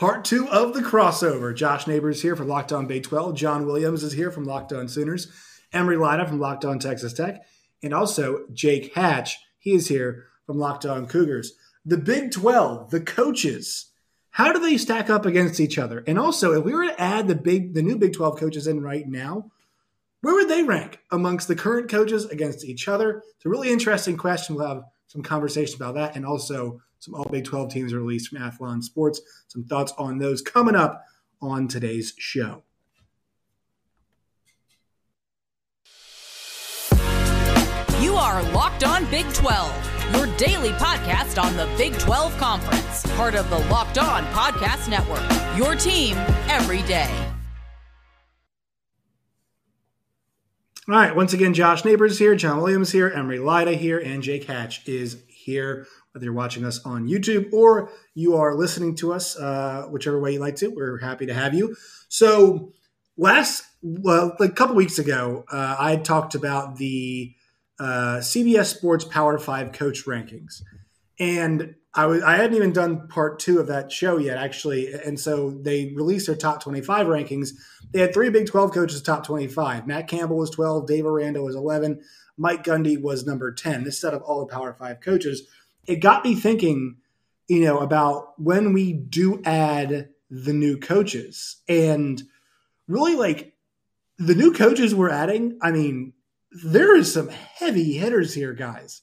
Part two of the crossover. Josh Neighbors here from Locked On Big 12. John Williams is here from Locked On Sooners. Emory Lida from Locked On Texas Tech. And also Jake Hatch. He is here from Locked On Cougars. The Big 12, the coaches, how do they stack up against each other? And also, if we were to add the big the new Big 12 coaches in right now, where would they rank amongst the current coaches against each other? It's a really interesting question. We'll have some conversation about that and also some all Big 12 teams released from Athlon Sports. Some thoughts on those coming up on today's show. You are Locked On Big 12, your daily podcast on the Big 12 Conference, part of the Locked On Podcast Network. Your team every day. All right, once again, Josh Neighbors here, John Williams here, Emory Lida here, and Jake Hatch is here. Whether you're watching us on YouTube or you are listening to us, uh, whichever way you like to, we're happy to have you. So, last, well, like a couple weeks ago, uh, I talked about the uh, CBS Sports Power Five coach rankings, and I was I hadn't even done part two of that show yet, actually, and so they released their top twenty five rankings. They had three Big Twelve coaches top twenty five. Matt Campbell was twelve, Dave Aranda was eleven, Mike Gundy was number ten. This set of all the Power Five coaches. It got me thinking, you know, about when we do add the new coaches and really like the new coaches we're adding. I mean, there is some heavy hitters here, guys.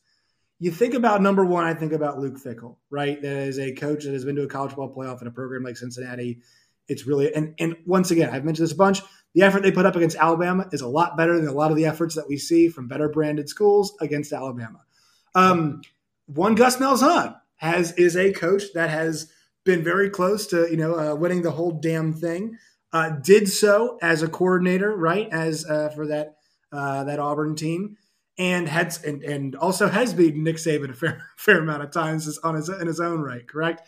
You think about number one, I think about Luke Fickell, right? That is a coach that has been to a college ball playoff in a program like Cincinnati. It's really and and once again, I've mentioned this a bunch. The effort they put up against Alabama is a lot better than a lot of the efforts that we see from better branded schools against Alabama. Um, one Gus Malzahn has is a coach that has been very close to you know uh, winning the whole damn thing. Uh, did so as a coordinator, right? As uh, for that uh, that Auburn team, and had and, and also has beaten Nick Saban a fair fair amount of times on his in his own right. Correct.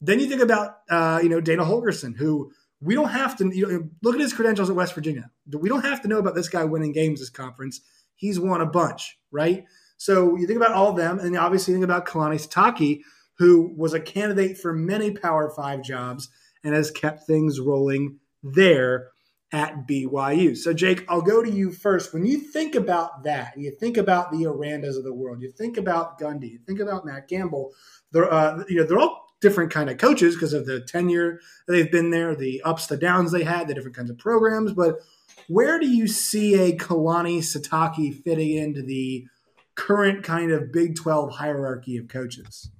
Then you think about uh, you know Dana Holgorsen, who we don't have to you know, look at his credentials at West Virginia. We don't have to know about this guy winning games this conference. He's won a bunch, right? So you think about all of them, and obviously think about Kalani Sitake, who was a candidate for many Power Five jobs and has kept things rolling there at BYU. So, Jake, I'll go to you first. When you think about that, you think about the Arandas of the world, you think about Gundy, you think about Matt Campbell. They're, uh, you know, they're all different kind of coaches because of the tenure they've been there, the ups, the downs they had, the different kinds of programs. But where do you see a Kalani Sitake fitting into the current kind of Big 12 hierarchy of coaches?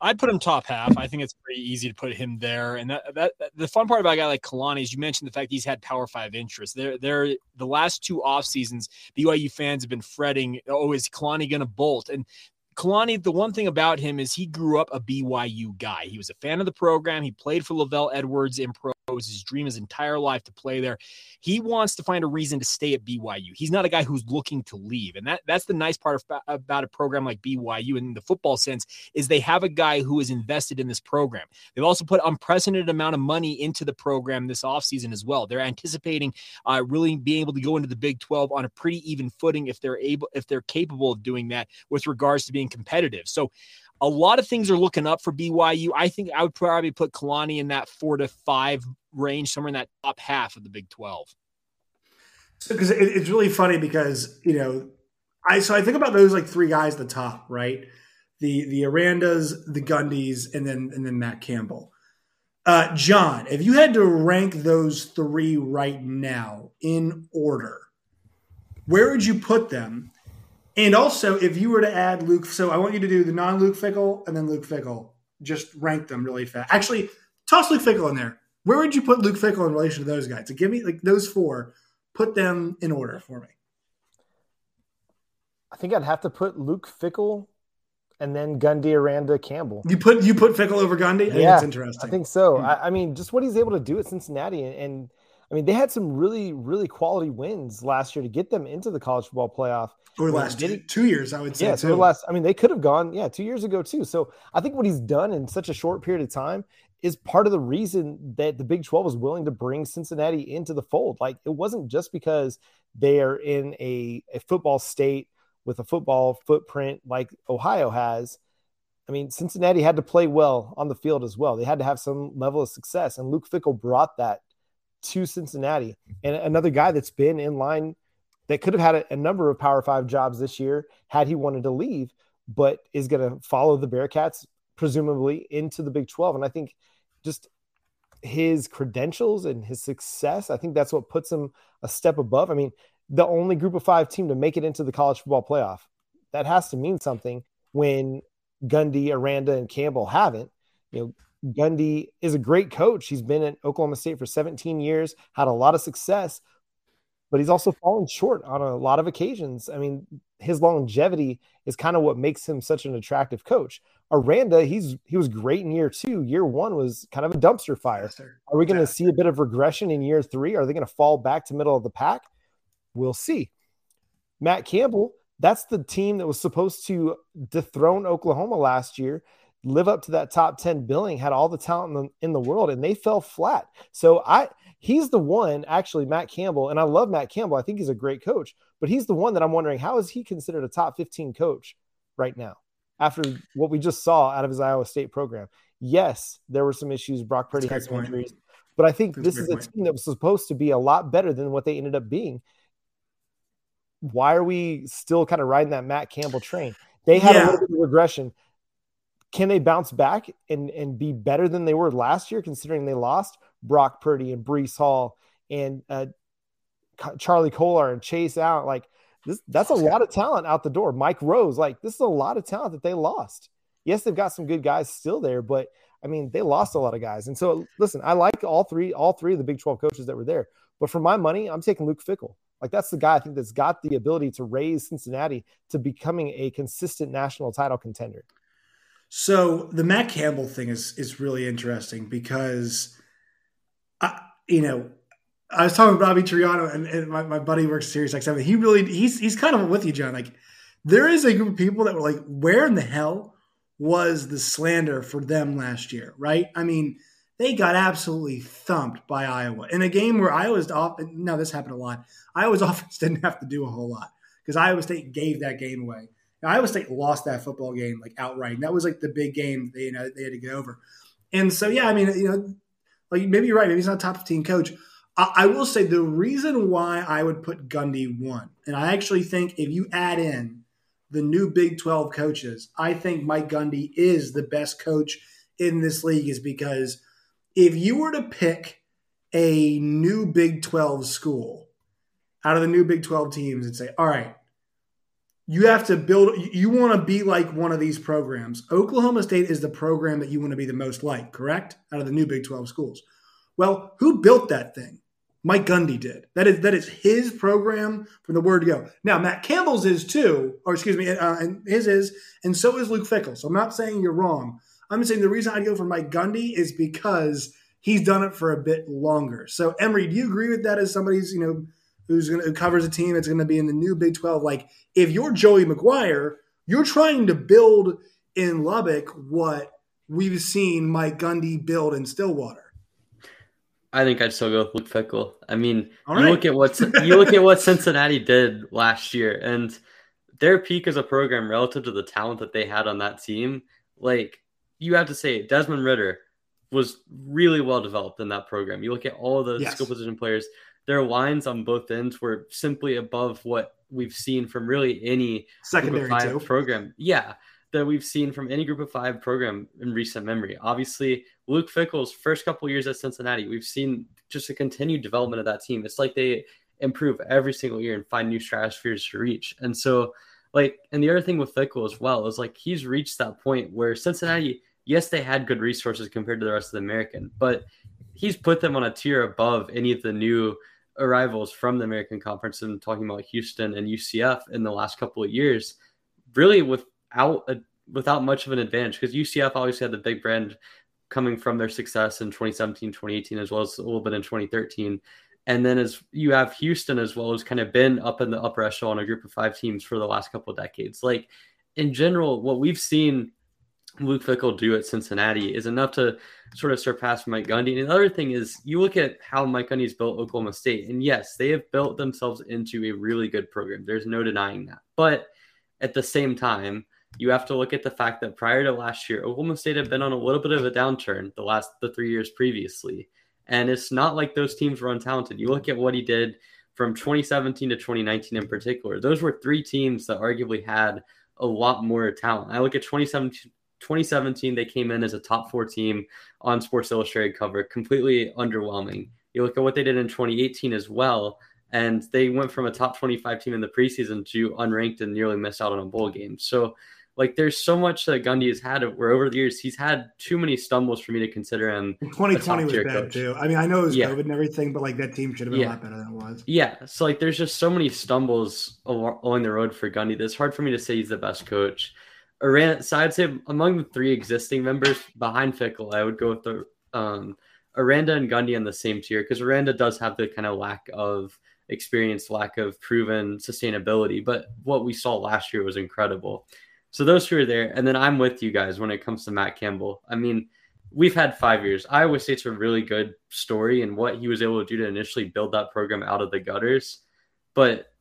I'd put him top half. I think it's pretty easy to put him there. And that, that the fun part about a guy like Kalani is you mentioned the fact he's had Power Five interests. There, there, the last two off seasons, BYU fans have been fretting, "Oh, is Kalani going to bolt?" And Kalani, the one thing about him is he grew up a BYU guy. He was a fan of the program. He played for LaVell Edwards in pro. It was his dream his entire life to play there. He wants to find a reason to stay at BYU. He's not a guy who's looking to leave. And that that's the nice part of, about a program like BYU in the football sense is they have a guy who is invested in this program. They've also put unprecedented amount of money into the program this offseason as well. They're anticipating uh, really being able to go into the Big 12 on a pretty even footing if they're able if they're capable of doing that with regards to being competitive. So a lot of things are looking up for BYU. I think I would probably put Kalani in that four to five range, somewhere in that top half of the Big 12. Because so, it's really funny because, you know, I so I think about those like three guys at the top, right? The the Arandas, the Gundys, and then and then Matt Campbell. Uh, John, if you had to rank those three right now in order, where would you put them? And also, if you were to add Luke, so I want you to do the non Luke Fickell and then Luke Fickell. Just rank them really fast. Actually, toss Luke Fickell in there. Where would you put Luke Fickell in relation to those guys? To give me like those four, put them in order for me. I think I'd have to put Luke Fickell and then Gundy, Aranda, Campbell. You put you put Fickell over Gundy. I yeah, that's interesting. I think so. Hmm. I, I, mean, just what he's able to do at Cincinnati, and, and, I mean, they had some really really quality wins last year to get them into the college football playoff. Or last two, two, years, I would say. Yeah, so last. I mean, they could have gone, yeah, two years ago too. So I think what he's done in such a short period of time is part of the reason that the Big 12 was willing to bring Cincinnati into the fold. Like it wasn't just because they are in a, a football state with a football footprint like Ohio has. I mean, Cincinnati had to play well on the field as well. They had to have some level of success, and Luke Fickell brought that to Cincinnati. And another guy that's been in line that could have had a, a number of Power Five jobs this year had he wanted to leave, but is going to follow the Bearcats presumably into the Big 12. And I think just his credentials and his success, I think that's what puts him a step above. I mean, the only group of five team to make it into the college football playoff. That has to mean something when Gundy, Aranda, and Campbell haven't. You know, Gundy is a great coach. He's been at Oklahoma State for 17 years, had a lot of success, but he's also fallen short on a lot of occasions. I mean, his longevity is kind of what makes him such an attractive coach. Aranda, he's he was great in year two. Year one was kind of a dumpster fire. Are we going to see a bit of regression in year three? Are they going to fall back to middle of the pack? We'll see. Matt Campbell, that's the team that was supposed to dethrone Oklahoma last year, live up to that top 10 billing, had all the talent in the, in the world, and they fell flat. So I he's the one, actually, Matt Campbell, and I love Matt Campbell. I think he's a great coach, but he's the one that I'm wondering how is he considered a top 15 coach right now after what we just saw out of his Iowa State program? Yes, there were some issues. Brock Purdy had some injuries, but I think That's this is a point. team that was supposed to be a lot better than what they ended up being why are we still kind of riding that Matt Campbell train? They had yeah. a little bit of regression. Can they bounce back and, and be better than they were last year, considering they lost Brock Purdy and Breece Hall and uh, Charlie Kolar and Chase out? Like this, that's a lot of talent out the door. Mike Rose, like this is a lot of talent that they lost. Yes, they've got some good guys still there, but I mean they lost a lot of guys. And so listen, I like all three, all three of the Big 12 coaches that were there. But for my money, I'm taking Luke Fickell. Like that's the guy I think that's got the ability to raise Cincinnati to becoming a consistent national title contender. So the Matt Campbell thing is is really interesting because, I, you know, I was talking with Bobby Triano and, and my, my buddy works at Sirius XM. He really he's he's kind of with you, John. Like there is a group of people that were like, where in the hell was the slander for them last year? Right? I mean they got absolutely thumped by Iowa in a game where Iowa's off. Now this happened a lot. Iowa's offense didn't have to do a whole lot because Iowa State gave that game away. Now, Iowa State lost that football game like outright. And that was like the big game they you know they had to get over. And so yeah, I mean you know like maybe you're right. Maybe he's not top 15 coach. I, I will say the reason why I would put Gundy one, and I actually think if you add in the new Big 12 coaches, I think Mike Gundy is the best coach in this league, is because if you were to pick a new Big 12 school out of the new Big 12 teams and say, all right, you have to build, you want to be like one of these programs. Oklahoma State is the program that you want to be the most like, correct? Out of the new Big 12 schools. Well, who built that thing? Mike Gundy did. That is that is his program from the word go. Now Matt Campbell's is too, or excuse me, uh, and his is, and so is Luke Fickell So I'm not saying you're wrong, I'm saying the reason I go for Mike Gundy is because he's done it for a bit longer. So Emory, do you agree with that as somebody's you know who's going to who covers a team that's going to be in the new Big Twelve? Like if you're Joey McGuire, you're trying to build in Lubbock what we've seen Mike Gundy build in Stillwater. I think I'd still go with Luke Fickell. I mean, you look at what you look at what Cincinnati did last year, and their peak as a program relative to the talent that they had on that team. Like you have to say Desmond Ridder was really well developed in that program. You look at all the yes. skill position players, their lines on both ends were simply above what we've seen from really any secondary five too. program. Yeah, that we've seen from any group of five program in recent memory. Obviously, Luke Fickell's first couple years at Cincinnati, we've seen just a continued development of that team. It's like they improve every single year and find new stratospheres to reach. And so like, and the other thing with Fickell as well is like he's reached that point where Cincinnati, yes, they had good resources compared to the rest of the American, but he's put them on a tier above any of the new arrivals from the American Conference. And talking about Houston and UCF in the last couple of years, really without a, without much of an advantage because UCF obviously had the big brand coming from their success in 2017, 2018, as well as a little bit in 2013. And then as you have Houston as well, who's kind of been up in the upper echelon, a group of five teams for the last couple of decades. Like in general, what we've seen Luke Fickell do at Cincinnati is enough to sort of surpass Mike Gundy. And the other thing is, you look at how Mike Gundy's built Oklahoma State, and yes, they have built themselves into a really good program. There's no denying that. But at the same time, you have to look at the fact that prior to last year, Oklahoma State had been on a little bit of a downturn the last the three years previously. And it's not like those teams were untalented. You look at what he did from 2017 to 2019 in particular. Those were three teams that arguably had a lot more talent. I look at 2017, 2017 they came in as a top four team on Sports Illustrated cover, completely underwhelming. You look at what they did in 2018 as well, and they went from a top 25 team in the preseason to unranked and nearly missed out on a bowl game. So like there's so much that Gundy has had where over the years he's had too many stumbles for me to consider him. 2020 was bad coach. too. I mean, I know it was yeah. COVID and everything, but like that team should have been yeah. a lot better than it was. Yeah. So like there's just so many stumbles along the road for Gundy that it's hard for me to say he's the best coach. Aranda, so I'd say among the three existing members behind Fickell, I would go with the um, Aranda and Gundy on the same tier because Aranda does have the kind of lack of experience, lack of proven sustainability. But what we saw last year was incredible. So those two are there. And then I'm with you guys when it comes to Matt Campbell. I mean, we've had five years. Iowa State's a really good story and what he was able to do to initially build that program out of the gutters. But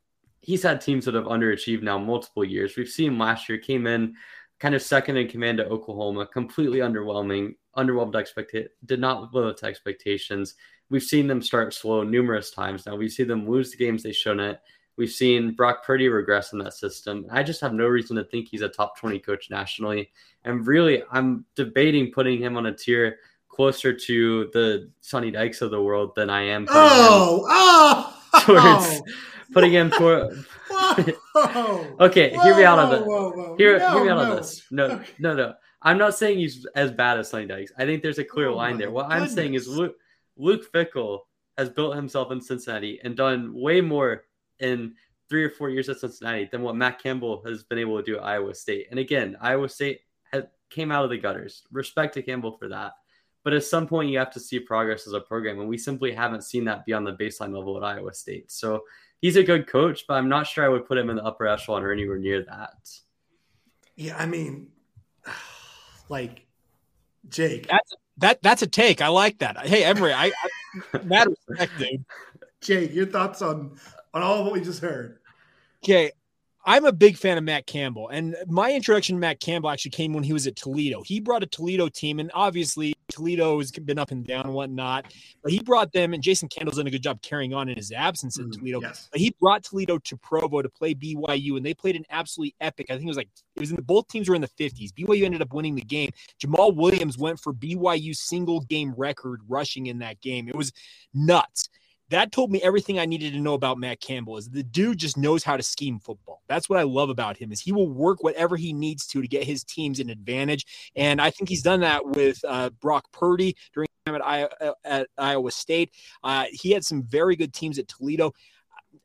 he's had teams that have underachieved now multiple years. We've seen last year came in kind of second in command to Oklahoma, completely underwhelming, underwhelmed expected, did not live up to expectations. We've seen them start slow numerous times now. We see them lose the games they shouldn't. We've seen Brock Purdy regress in that system. I just have no reason to think he's a top 20 coach nationally. And really, I'm debating putting him on a tier closer to the Sonny Dykes of the world than I am. Oh, oh, towards oh. Putting him toward. okay, whoa, hear me out on this. Hear, no, hear me out no. on this. No, okay. no, no. I'm not saying he's as bad as Sonny Dykes. I think there's a clear oh line there. What goodness. I'm saying is Luke, Luke Fickell has built himself in Cincinnati and done way more in three or four years at Cincinnati than what Matt Campbell has been able to do at Iowa State. And again, Iowa State had, came out of the gutters. Respect to Campbell for that. But at some point, you have to see progress as a program, and we simply haven't seen that beyond the baseline level at Iowa State. So he's a good coach, but I'm not sure I would put him in the upper echelon or anywhere near that. Yeah, I mean, like Jake. That's that. That's a take. I like that. Hey, Emory, I, I mad respect, dude. Jake, your thoughts on on all of what we just heard. Okay. I'm a big fan of Matt Campbell, and my introduction to Matt Campbell actually came when he was at Toledo. He brought a Toledo team, and obviously Toledo has been up and down and whatnot, but he brought them, and Jason Candle's done a good job carrying on in his absence at mm, Toledo. Yes. But he brought Toledo to Provo to play BYU, and they played an absolutely epic. I think it was like it was in the both teams were in the 50s. BYU ended up winning the game. Jamaal Williams went for BYU single game record rushing in that game. It was nuts that told me everything I needed to know about Matt Campbell is the dude just knows how to scheme football. That's what I love about him is he will work whatever he needs to to get his teams an advantage. And I think he's done that with uh, Brock Purdy during time at, uh, at Iowa State. Uh, he had some very good teams at Toledo.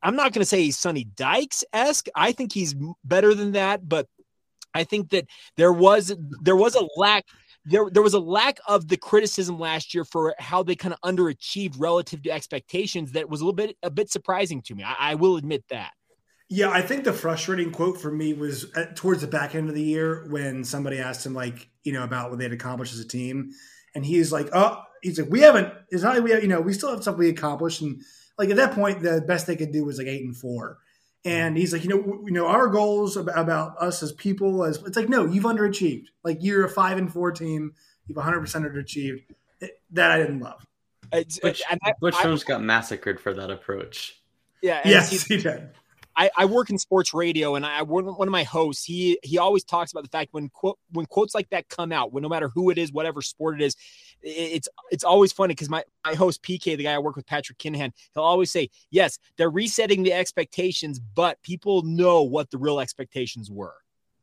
I'm not going to say he's Sonny Dykes esque. I think he's better than that, but I think that there was there was a lack there there was a lack of the criticism last year for how they kind of underachieved relative to expectations that was a little bit a bit surprising to me. I, I will admit that. Yeah, I think the frustrating quote for me was at, towards the back end of the year when somebody asked him like you know about what they had accomplished as a team, and he's like, "Oh, he's like, we haven't. It's not like we have, you know we still have stuff we accomplished." And like at that point, the best they could do was like eight and four. And he's like, you know, you know, our goals about, about us as people, as it's like, no, you've underachieved. Like you're a five and four team, you've 100 percent underachieved. It, that I didn't love. It's, Butch, Butch Jones got massacred for that approach. Yeah. Yes, he, he did. I, I, work in sports radio, and I one of my hosts. He he always talks about the fact when quote when quotes like that come out, when no matter who it is, whatever sport it is, it's it's always funny because my my host PK, the guy I work with, Patrick Kinahan, he'll always say, "Yes, they're resetting the expectations, but people know what the real expectations were."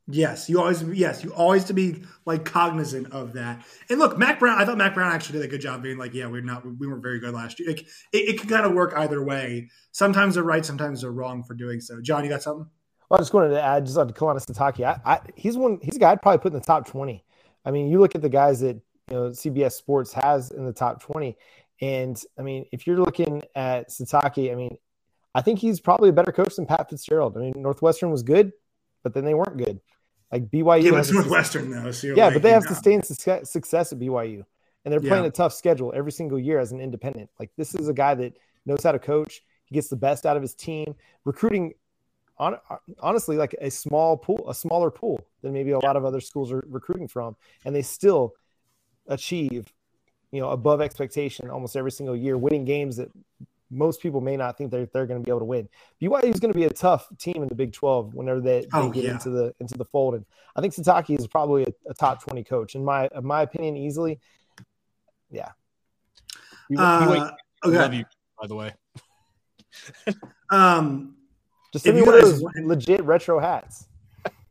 Yes, you always yes, you always to be like cognizant of that. And look, Mack Brown, I thought Mack Brown actually did a good job being like, yeah, we're not we weren't very good last year. Like, it, it can kind of work either way. Sometimes they're right, sometimes they're wrong for doing so. John, you got something? Well, I just wanted to add just on Kalani Sitake. I, I, he's one. He's a guy I'd probably put in the top twenty. I mean, you look at the guys that you know CBS Sports has in the top twenty, and I mean, if you're looking at Sitake, I mean, I think he's probably a better coach than Pat Fitzgerald. I mean, Northwestern was good, but then they weren't good. Like BYU, yeah, it's Northwestern though. So yeah, like, but they have sustained success at BYU, and they're playing yeah. a tough schedule every single year as an independent. Like this is a guy that knows how to coach. He gets the best out of his team. Recruiting on, honestly like a small pool, a smaller pool than maybe a lot of other schools are recruiting from, and they still achieve, you know, above expectation almost every single year, winning games that most people may not think they're, they're going to be able to win. BYU is going to be a tough team in the Big 12 whenever they, they oh, get yeah. into the into the fold. And I think Sitake is probably a, a, top 20 coach in my in my opinion, easily. Yeah. Uh, okay. love you, by the way. um, just send me one of those legit retro hats.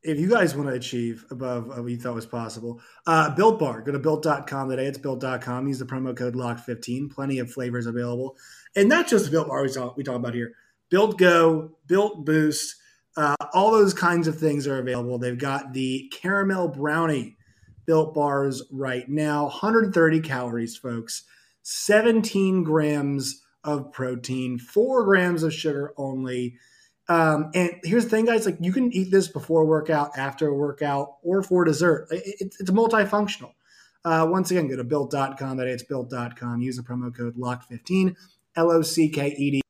If you guys want to achieve above what you thought was possible, uh, Built Bar, go to built.com today. It's built.com. Use the promo code LOCK15. Plenty of flavors available and not just Built Bar we talk, we talk about here. Built Go, Built Boost, uh, all those kinds of things are available. They've got the caramel brownie Built Bars right now, 130 calories, folks, 17 grams of protein, four grams of sugar only. Um, and here's the thing, guys: like you can eat this before workout, after a workout, or for dessert. It, it's multifunctional. Uh, once again, go to built.com. That it's built.com. Use the promo code LOCK15 L O C K E D.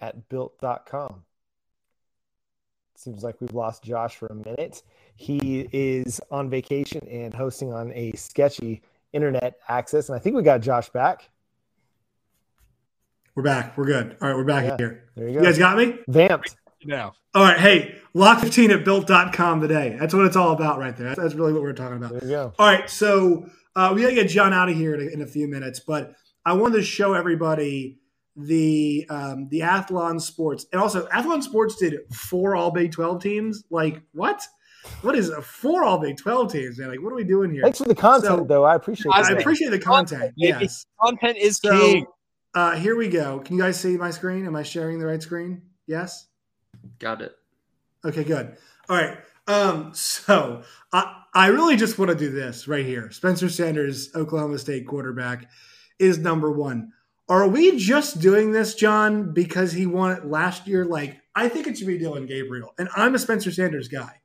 At built.com. Seems like we've lost Josh for a minute. He is on vacation and hosting on a sketchy internet access. And I think we got Josh back. We're back. We're good. All right, we're back yeah, here. There you go. You guys got me? Vamped. Now. All right. Hey, lock15 at built.com today. That's what it's all about right there. That's, that's really what we're talking about. There you go. All right. So uh, we got to get John out of here in a, in a, few minutes, but I wanted to show everybody the um, the Athlon Sports. And also, Athlon Sports did four All Big 12 teams. Like, what? What is a four All Big 12 teams, man? Like, what are we doing here? Thanks for the content, so, though. I appreciate I appreciate the content. Yes. Content is so, king. Uh, here we go. Can you guys see my screen? Am I sharing the right screen? Yes? Got it. Okay, good. All right. Um, so I, I really just want to do this right here. Spencer Sanders, Oklahoma State quarterback, is number one. Are we just doing this, John, because he won it last year? Like, I think it should be Dillon Gabriel, and I'm a Spencer Sanders guy.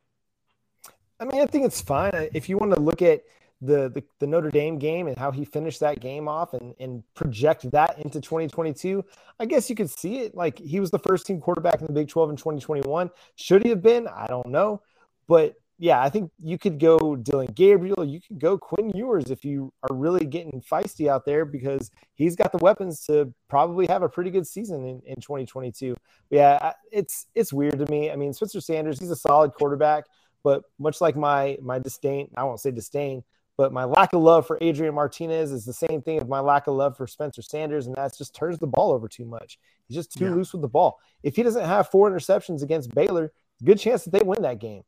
I mean, I think it's fine if you want to look at the, the, the Notre Dame game and how he finished that game off and, and project that into 2022, I guess you could see it. Like he was the first team quarterback in the Big 12 in 2021. Should he have been? I don't know. But yeah, I think you could go Dillon Gabriel. You could go Quinn Ewers if you are really getting feisty out there because he's got the weapons to probably have a pretty good season in, in 2022. But yeah, it's it's weird to me. I mean, Spencer Sanders, he's a solid quarterback, but much like my my disdain, I won't say disdain, but my lack of love for Adrian Martinez is the same thing as my lack of love for Spencer Sanders, and that just turns the ball over too much. He's just too yeah. loose with the ball. If he doesn't have four interceptions against Baylor, good chance that they win that game.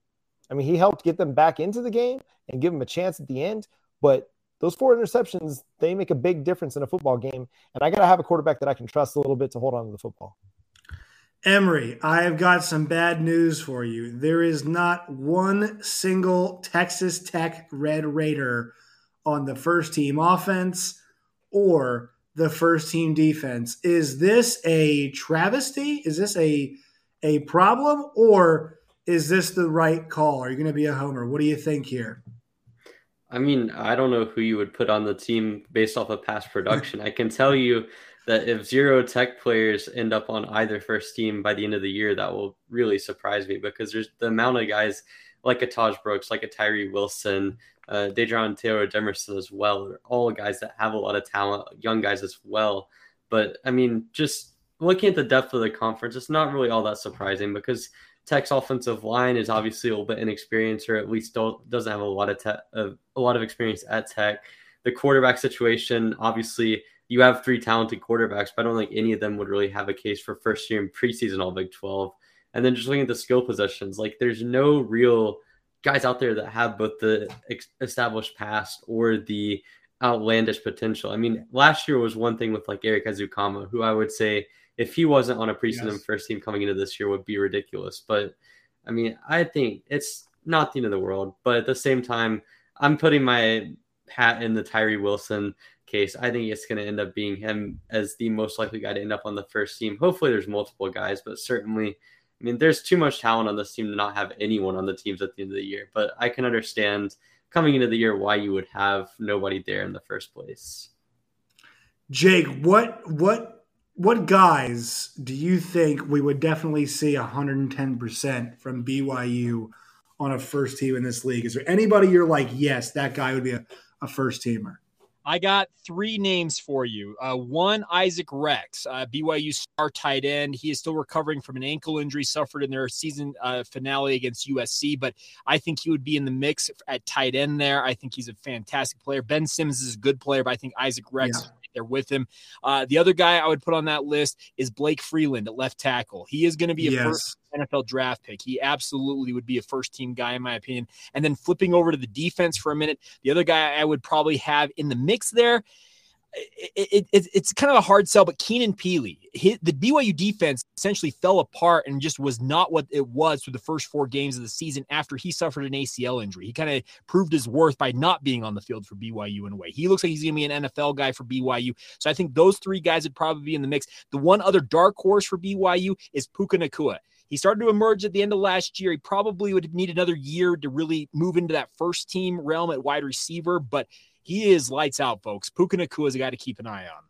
I mean, he helped get them back into the game and give them a chance at the end, but those four interceptions, they make a big difference in a football game. And I got to have a quarterback that I can trust a little bit to hold on to the football. Emory, I have got some bad news for you. There is not one single Texas Tech Red Raider on the first team offense or the first team defense. Is this a travesty? Is this a a problem or is this the right call? Are you going to be a homer? What do you think here? I mean, I don't know who you would put on the team based off of past production. I can tell you that if zero tech players end up on either first team by the end of the year, that will really surprise me because there's the amount of guys like a Tahj Brooks, like a Tyree Wilson, uh, Dejon Taylor Demerson as well. They're all guys that have a lot of talent, young guys as well. But I mean, just looking at the depth of the conference, it's not really all that surprising because Tech's offensive line is obviously a little bit inexperienced, or at least doesn't have a lot of te- uh, a lot of experience at Tech. The quarterback situation, obviously, you have three talented quarterbacks, but I don't think any of them would really have a case for first year in preseason All Big 12. And then just looking at the skill positions, like there's no real guys out there that have both the established past or the outlandish potential. I mean, last year was one thing with like Erik Ezukanma, who I would say if he wasn't on a preseason yes. first team coming into this year would be ridiculous. But I mean, I think it's not the end of the world. But at the same time, I'm putting my hat in the Tyree Wilson case, I think it's going to end up being him as the most likely guy to end up on the first team. Hopefully, there's multiple guys, but certainly, I mean, there's too much talent on this team to not have anyone on the teams at the end of the year. But I can understand coming into the year why you would have nobody there in the first place. Jake, what what what guys do you think we would definitely see 110% from BYU on a first team in this league? Is there anybody you're like, yes, that guy would be a, a first teamer? I got three names for you. Uh, one, Isaac Rex, uh, BYU star tight end. He is still recovering from an ankle injury suffered in their season uh, finale against USC, but I think he would be in the mix at tight end there. I think he's a fantastic player. Ben Simmons is a good player, but I think Isaac Rex yeah there with him. Uh, the other guy I would put on that list is Blake Freeland at left tackle. He is going to be a yes. first NFL draft pick. He absolutely would be a first team guy, in my opinion. And then flipping over to the defense for a minute, the other guy I would probably have in the mix there it, it, it's kind of a hard sell, but Keenan Pili, the BYU defense essentially fell apart and just was not what it was through the first four games of the season after he suffered an ACL injury. He kind of proved his worth by not being on the field for BYU in a way. He looks like he's going to be an NFL guy for BYU. So I think those three guys would probably be in the mix. The one other dark horse for BYU is Puka Nacua. He started to emerge at the end of last year. He probably would need another year to really move into that first team realm at wide receiver, but he is lights out, folks. Puka Nacua is a guy to keep an eye on.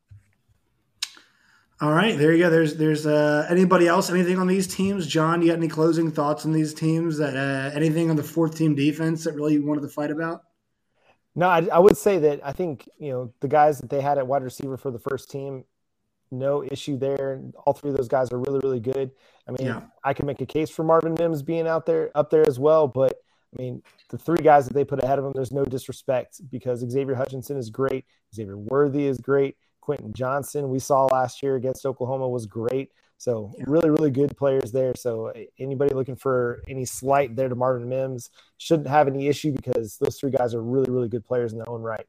All right, there you go. There's there's uh, anybody else? Anything on these teams? John, you got any closing thoughts on these teams? That uh, anything on the fourth team defense that really you wanted to fight about? No, I, I, would say that I think you know the guys that they had at wide receiver for the first team, no issue there. All three of those guys are really really good. I mean, yeah. I can make a case for Marvin Mims being out there up there as well, but I mean, the three guys that they put ahead of him, there's no disrespect because Xavier Hutchinson is great. Xavier Worthy is great. Quentin Johnston, we saw last year against Oklahoma, was great. So, really, really good players there. So, anybody looking for any slight there to Marvin Mims shouldn't have any issue because those three guys are really, really good players in their own right.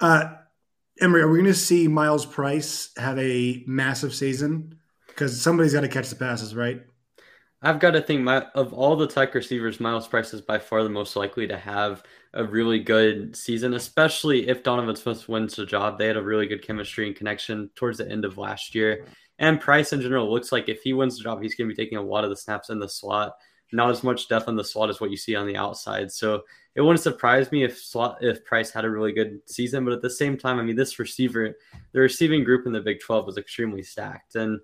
Uh, Emory, are we going to see Myles Price have a massive season? Because somebody's got to catch the passes, right? I've got to think my, of all the tech receivers, Myles Price is by far the most likely to have a really good season, especially if Donovan Smith wins the job. They had a really good chemistry and connection towards the end of last year. And Price in general looks like if he wins the job, he's going to be taking a lot of the snaps in the slot. Not as much depth on the slot as what you see on the outside. So it wouldn't surprise me if slot if Price had a really good season. But at the same time, I mean, this receiver, the receiving group in the Big 12 was extremely stacked. And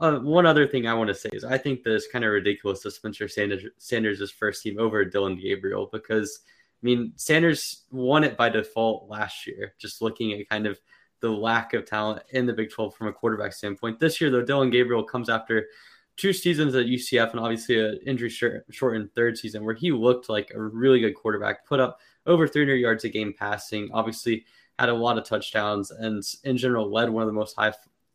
uh, one other thing I want to say is I think that it's kind of ridiculous to Spencer Sanders Sanders' first team over Dillon Gabriel because I mean Sanders won it by default last year. Just looking at kind of the lack of talent in the Big 12 from a quarterback standpoint. This year, though, Dillon Gabriel comes after two seasons at UCF and obviously an injury shortened third season where he looked like a really good quarterback, put up over 300 yards a game passing, obviously had a lot of touchdowns, and in general led one of the most high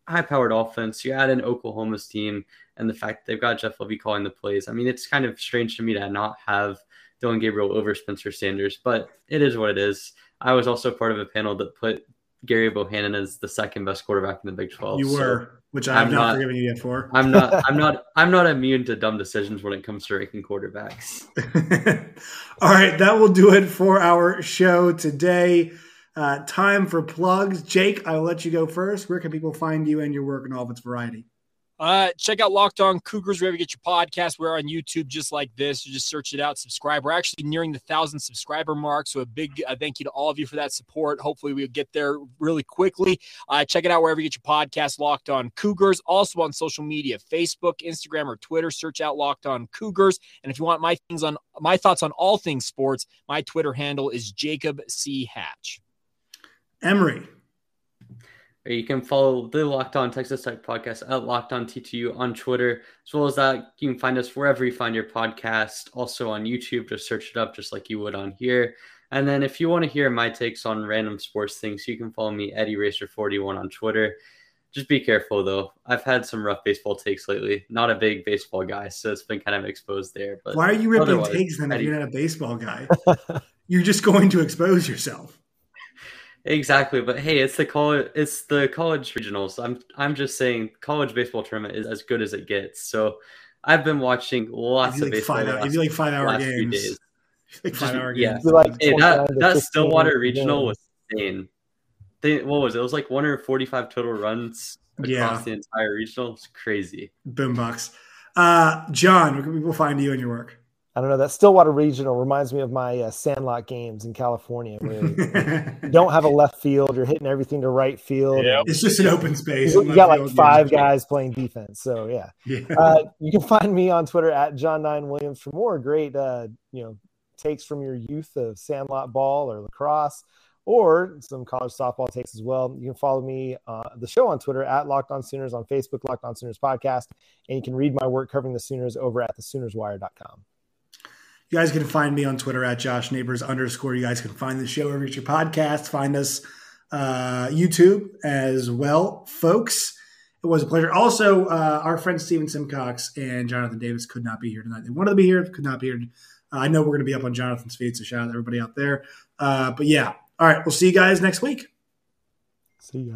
high powered offense. You add in Oklahoma's team and the fact they've got Jeff Lebby calling the plays. I mean, it's kind of strange to me to not have Dillon Gabriel over Spencer Sanders, but it is what it is. I was also part of a panel that put Gerry Bohanon as the second best quarterback in the Big 12. You were, so which I'm, I'm not, forgiving you yet for. I'm not, I'm not, I'm not immune to dumb decisions when it comes to ranking quarterbacks. All right, that will do it for our show today. Uh, time for plugs. Jake, I'll let you go first. Where can people find you and your work and all of its variety? Uh, check out Locked On Cougars wherever you get your podcast. We're on YouTube just like this. You just search it out, subscribe. We're actually nearing the thousand subscriber mark, so a big uh, thank you to all of you for that support. Hopefully, we'll get there really quickly. Uh, check it out wherever you get your podcast. Locked On Cougars, also on social media, Facebook, Instagram, or Twitter. Search out Locked On Cougars. And if you want my things on my thoughts on all things sports, my Twitter handle is Jacob C Hatch. Emory. You can follow the Locked On Texas Tech podcast at Locked On TTU on Twitter, as well as that. You can find us wherever you find your podcast. Also on YouTube, just search it up, just like you would on here. And then if you want to hear my takes on random sports things, you can follow me Eddie Racer 41 on Twitter. Just be careful though. I've had some rough baseball takes lately. Not a big baseball guy, so it's been kind of exposed there. But why are you ripping takes then if you're not a baseball guy? you're just going to expose yourself. Exactly, but hey, it's the college it's the college regionals. I'm I'm just saying college baseball tournament is as good as it gets. So I've been watching lots of like baseball. Five hour, last, like five hour games. Like five hour yeah. games. Like hey, that that Stillwater regional was insane. They, what was it? It was like 145 total runs across yeah. the entire regional. It's crazy. Boombox. Uh, John, where can people find you and your work? I don't know. That Stillwater Regional reminds me of my uh, Sandlot games in California, where you don't have a left field. You're hitting everything to right field. Yep. it's just an open space. You got like five guys playing defense. So yeah, Yeah. uh, you can find me on Twitter at John Nine Williams for more great, uh, you know, takes from your youth of Sandlot ball or lacrosse, or some college softball takes as well. You can follow me, uh, the show on Twitter at Locked On Sooners on Facebook, Locked On Sooners podcast, and you can read my work covering the Sooners over at thesoonerswire.com. You guys can find me on Twitter at Josh Neighbors underscore. You guys can find the show you get your podcast. Find us uh, YouTube as well, folks. It was a pleasure. Also, uh, our friends Steven Simcox and Jonathan Davis could not be here tonight. They wanted to be here, could not be here. Uh, I know we're going to be up on Jonathan's feed, so shout out to everybody out there. Uh, but yeah, all right, we'll see you guys next week. See ya.